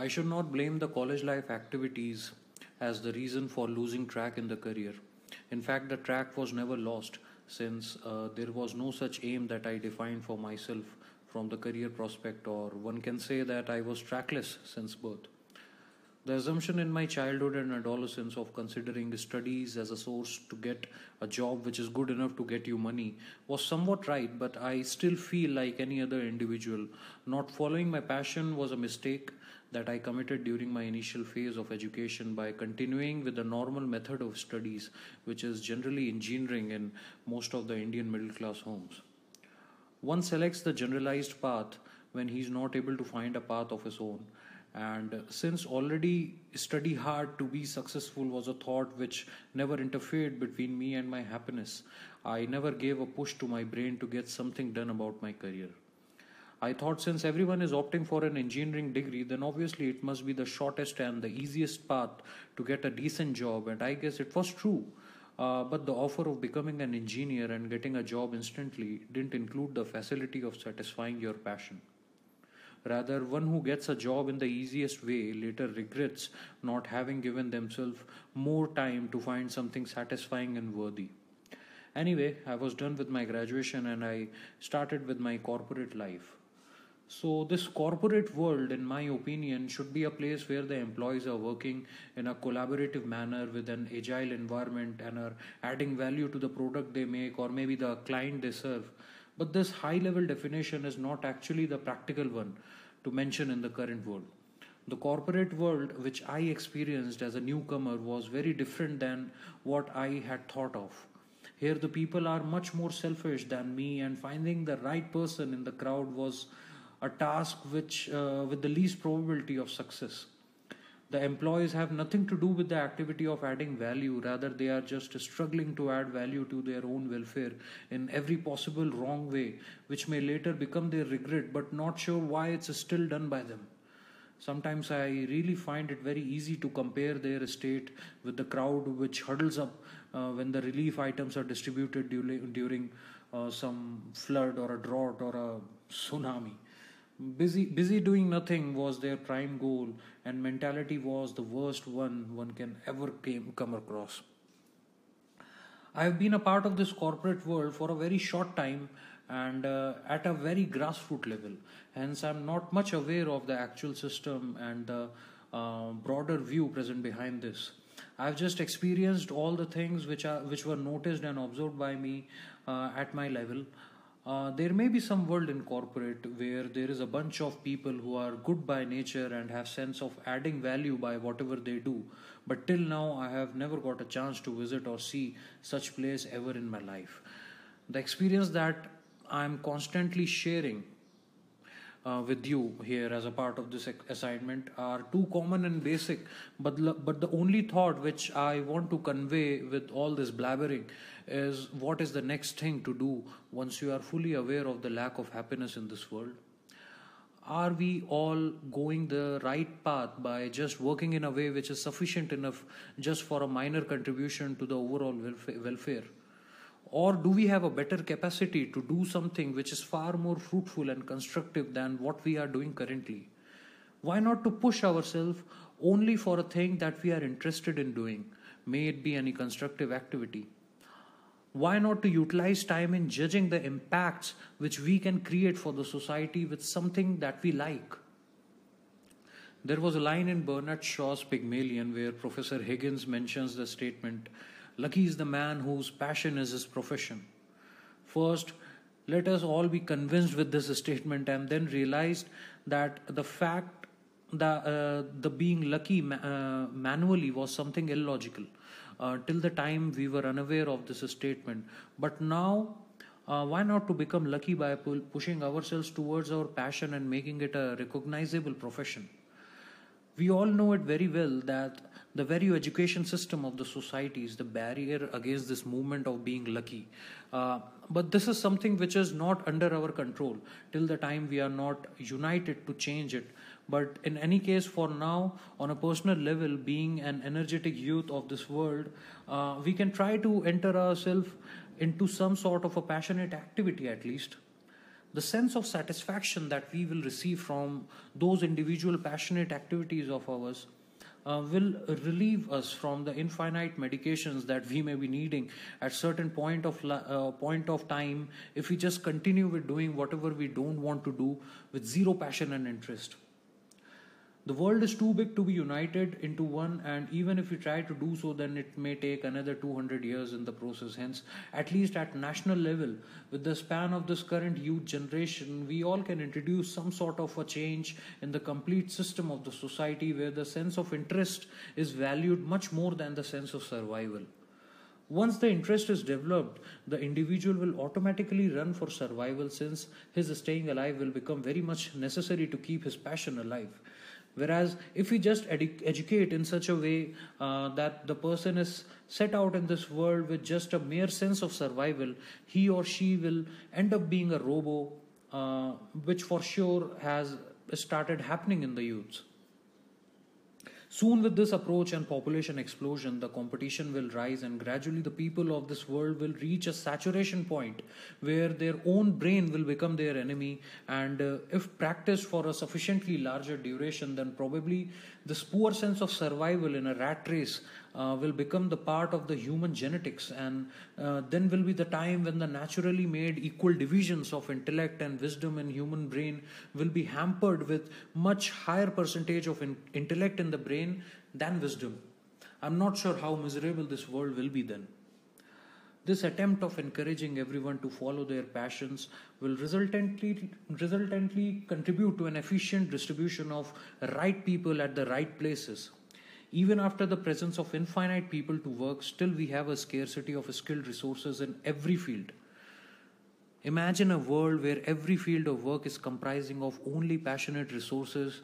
I should not blame the college life activities as the reason for losing track in the career. In fact, the track was never lost since uh, there was no such aim that I defined for myself from the career prospect, or one can say that I was trackless since birth. The assumption in my childhood and adolescence of considering studies as a source to get a job which is good enough to get you money was somewhat right, but I still feel like any other individual. Not following my passion was a mistake that I committed during my initial phase of education by continuing with the normal method of studies, which is generally engineering in most of the Indian middle class homes. One selects the generalized path when he is not able to find a path of his own and since already study hard to be successful was a thought which never interfered between me and my happiness i never gave a push to my brain to get something done about my career. I thought since everyone is opting for an engineering degree then obviously it must be the shortest and the easiest path to get a decent job. And i guess it was true. Uh, but the offer of becoming an engineer and getting a job instantly didn't include the facility of satisfying your passion Rather, one who gets a job in the easiest way later regrets not having given themselves more time to find something satisfying and worthy. Anyway, I was done with my graduation and I started with my corporate life. So, this corporate world, in my opinion, should be a place where the employees are working in a collaborative manner with an agile environment and are adding value to the product they make or maybe the client they serve but this high level definition is not actually the practical one to mention in the current world. The corporate world, which I experienced as a newcomer, was very different than what I had thought of. Here, the people are much more selfish than me, and finding the right person in the crowd was a task which, uh, with the least probability of success the employees have nothing to do with the activity of adding value. Rather they are just struggling to add value to their own welfare in every possible wrong way which may later become their regret but not sure why it's still done by them. Sometimes i really find it very easy to compare their state with the crowd which huddles up uh, when the relief items are distributed during, uh, some flood or a drought or a tsunami busy busy doing nothing was their prime goal and mentality was the worst one one can ever came, come across. I have been a part of this corporate world for a very short time and uh, at a very grassroots level. Hence i'm not much aware of the actual system and the uh, broader view present behind this. I've just experienced all the things which are which were noticed and observed by me uh, at my level uh, there may be some world in corporate where there is a bunch of people who are good by nature and have sense of adding value by whatever they do. But till now i have never got a chance to visit or see such place ever in my life. The experience that i'm constantly sharing uh, with you here as a part of this assignment are too common and basic but but the only thought which i want to convey with all this blabbering is what is the next thing to do once you are fully aware of the lack of happiness in this world? Are we all going the right path by just working in a way which is sufficient enough just for a minor contribution to the overall welfare or do we have a better capacity to do something which is far more fruitful and constructive than what we are doing currently? Why not to push ourselves only for a thing that we are interested in doing, may it be any constructive activity? Why not to utilize time in judging the impacts which we can create for the society with something that we like? There was a line in Bernard Shaw's Pygmalion where Professor Higgins mentions the statement Lucky is the man whose passion is his profession. First, let us all be convinced with this statement and then realize that the fact that uh, the being lucky ma- uh, manually was something illogical uh, till the time we were unaware of this statement. But now, uh, why not to become lucky by pu- pushing ourselves towards our passion and making it a recognizable profession? We all know it very well that the very education system of the society is the barrier against this movement of being lucky. Uh, but this is something which is not under our control till the time we are not united to change it. But in any case, for now, on a personal level, being an energetic youth of this world, uh, we can try to enter ourselves into some sort of a passionate activity at least. the sense of satisfaction that we will receive from those individual passionate activities of ours uh, will relieve us from the infinite medications that we may be needing at certain point of uh, point of time if we just continue with doing whatever we don't want to do with zero passion and interest the world is too big to be united into one and even if we try to do so then it may take another 200 years in the process hence at least at national level with the span of this current youth generation we all can introduce some sort of a change in the complete system of the society where the sense of interest is valued much more than the sense of survival once the interest is developed, the individual will automatically run for survival since his staying alive will become very much necessary to keep his passion alive. Whereas if we just edu- educate in such a way uh, that the person is set out in this world with just a mere sense of survival, he or she will end up being a robo, uh, which for sure has started happening in the youths. Soon, with this approach and population explosion, the competition will rise, and gradually the people of this world will reach a saturation point where their own brain will become their enemy. And uh, if practiced for a sufficiently larger duration, then probably this poor sense of survival in a rat race uh, will become the part of the human genetics and uh, then will be the time when the naturally made equal divisions of intellect and wisdom in human brain will be hampered with much higher percentage of in- intellect in the brain than wisdom. I'm not sure how miserable this world will be then. This attempt of encouraging everyone to follow their passions will resultantly, resultantly contribute to an efficient distribution of right people at the right places even after the presence of infinite people to work, still we have a scarcity of skilled resources in every field. Imagine a world where every field of work is comprising of only passionate resources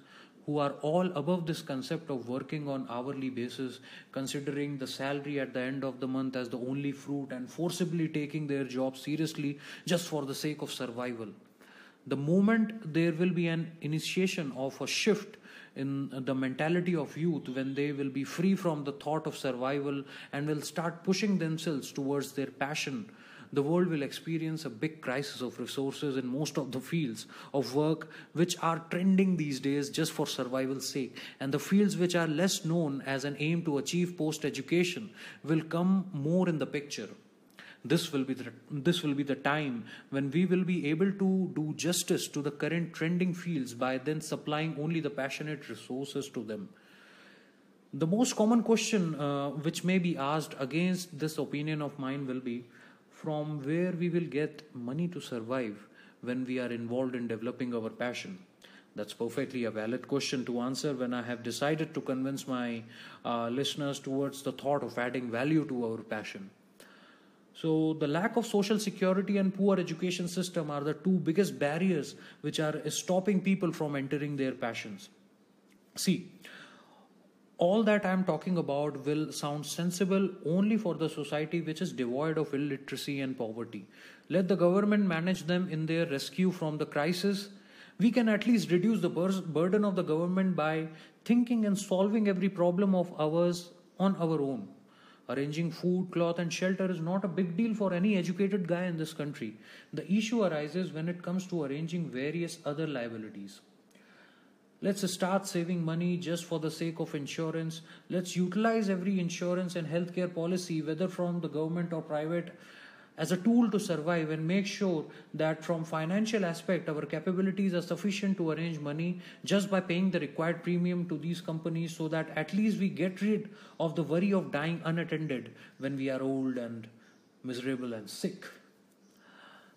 who are all above this concept of working on hourly basis considering the salary at the end of the month as the only fruit and forcibly taking their job seriously just for the sake of survival the moment there will be an initiation of a shift in uh, the mentality of youth when they will be free from the thought of survival and will start pushing themselves towards their passion. The world will experience a big crisis of resources in most of the fields of work which are trending these days just for survival's sake. And the fields which are less known as an aim to achieve post education will come more in the picture this will be the, this will be the time when we will be able to do justice to the current trending fields by then supplying only the passionate resources to them the most common question uh, which may be asked against this opinion of mine will be from where we will get money to survive when we are involved in developing our passion that's perfectly a valid question to answer when I have decided to convince my uh, listeners towards the thought of adding value to our passion. So the lack of social security and poor education system are the two biggest barriers which are stopping people from entering their passions. See, all that I am talking about will sound sensible only for the society which is devoid of illiteracy and poverty. Let the government manage them in their rescue from the crisis. We can at least reduce the burden of the government by thinking and solving every problem of ours on our own. Arranging food, cloth, and shelter is not a big deal for any educated guy in this country. The issue arises when it comes to arranging various other liabilities. Let's start saving money just for the sake of insurance. Let's utilize every insurance and healthcare policy, whether from the government or private, as a tool to survive and make sure that from financial aspect our capabilities are sufficient to arrange money just by paying the required premium to these companies so that at least we get rid of the worry of dying unattended when we are old and miserable and sick.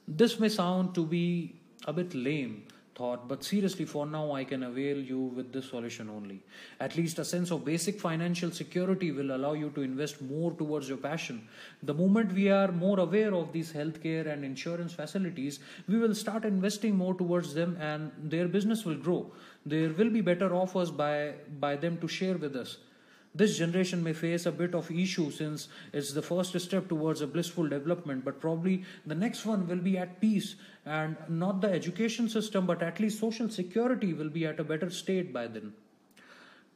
This may sound to be a bit lame thought, but seriously, for now, I can avail you with this solution only. At least a sense of basic financial security will allow you to invest more towards your passion. The moment we are more aware of these healthcare and insurance facilities, we will start investing more towards them and their business will grow. There will be better offers by, by them to share with us. This generation may face a bit of issue since it's the first step towards a blissful development, but probably the next one will be at peace and not the education system, but at least social security will be at a better state by then.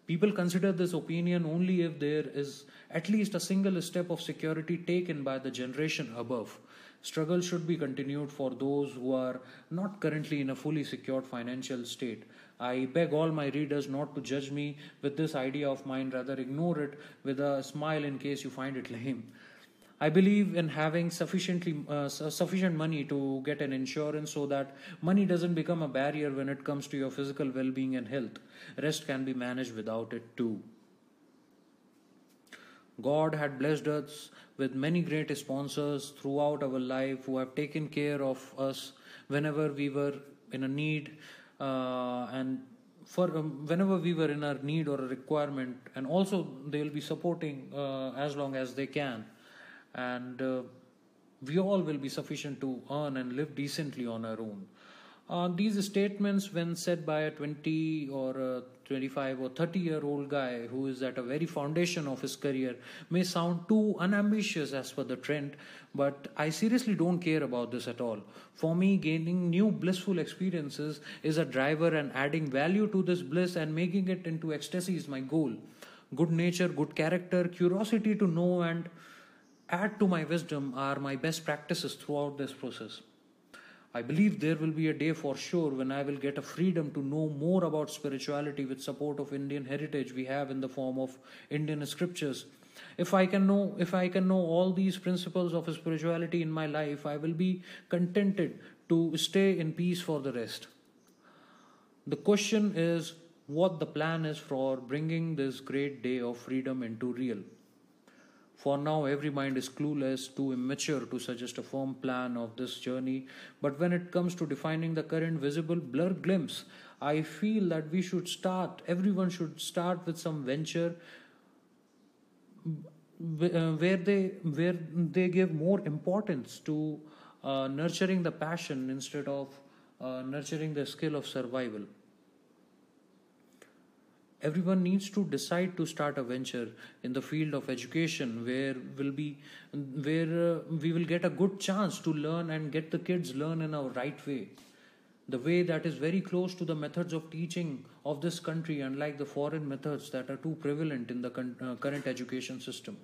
People consider this opinion only if there is at least a single step of security taken by the generation above. Struggle should be continued for those who are not currently in a fully secured financial state. I beg all my readers not to judge me with this idea of mine, rather, ignore it with a smile in case you find it lame. I believe in having sufficiently uh, sufficient money to get an insurance so that money doesn't become a barrier when it comes to your physical well-being and health. Rest can be managed without it too. God had blessed us with many great sponsors throughout our life who have taken care of us whenever we were in a need uh, and for um, whenever we were in a need or a requirement and also they will be supporting uh, as long as they can. And uh, we all will be sufficient to earn and live decently on our own uh, these statements, when said by a 20 or a 25 or 30 year old guy who is at a very foundation of his career, may sound too unambitious as per the trend, but I seriously don't care about this at all. For me, gaining new blissful experiences is a driver, and adding value to this bliss and making it into ecstasy is my goal. Good nature, good character, curiosity to know, and add to my wisdom are my best practices throughout this process. I believe there will be a day for sure when I will get a freedom to know more about spirituality with support of Indian heritage we have in the form of Indian scriptures. If I can know if I can know all these principles of spirituality in my life, I will be contented to stay in peace for the rest. The question is what the plan is for bringing this great day of freedom into real. For now, every mind is clueless, too immature to suggest a firm plan of this journey. But when it comes to defining the current visible blur glimpse, I feel that we should start, everyone should start with some venture uh, where they where they give more importance to uh, nurturing the passion instead of uh, nurturing the skill of survival everyone needs to decide to start a venture in the field of education where will be where uh, we will get a good chance to learn and get the kids learn in a right way. The way that is very close to the methods of teaching of this country unlike the foreign methods that are too prevalent in the uh, current education system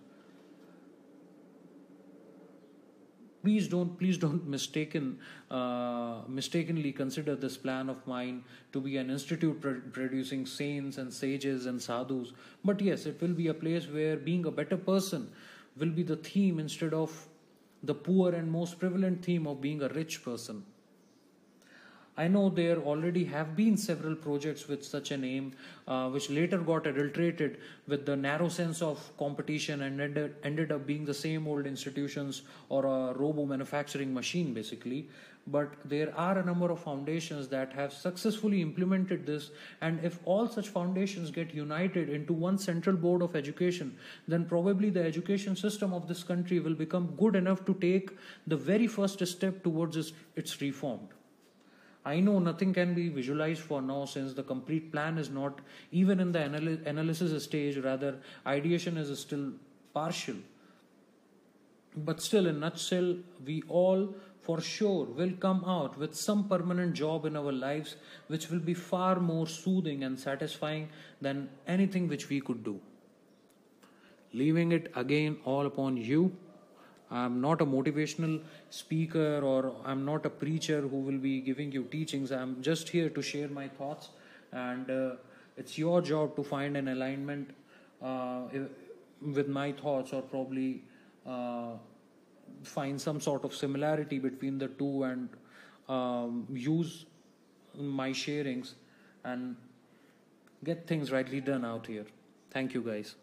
please don't please don't mistaken uh, mistakenly consider this plan of mine to be an institute pro- producing saints and sages and sadhus. But yes it will be a place where being a better person will be the theme instead of the poor and most prevalent theme of being a rich person I know there already have been several projects with such a name, uh, which later got adulterated with the narrow sense of competition and ended, ended up being the same old institutions or a robo manufacturing machine, basically. But there are a number of foundations that have successfully implemented this, and if all such foundations get united into one central board of education, then probably the education system of this country will become good enough to take the very first step towards its, its reform. I know nothing can be visualized for now since the complete plan is not even in the anal- analysis stage, rather, ideation is still partial. But still, in nutshell, we all for sure will come out with some permanent job in our lives which will be far more soothing and satisfying than anything which we could do. Leaving it again all upon you I'm not a motivational speaker or I'm not a preacher who will be giving you teachings. I'm just here to share my thoughts, and uh, it's your job to find an alignment uh, with my thoughts or probably uh, find some sort of similarity between the two and um, use my sharings and get things rightly done out here. Thank you, guys.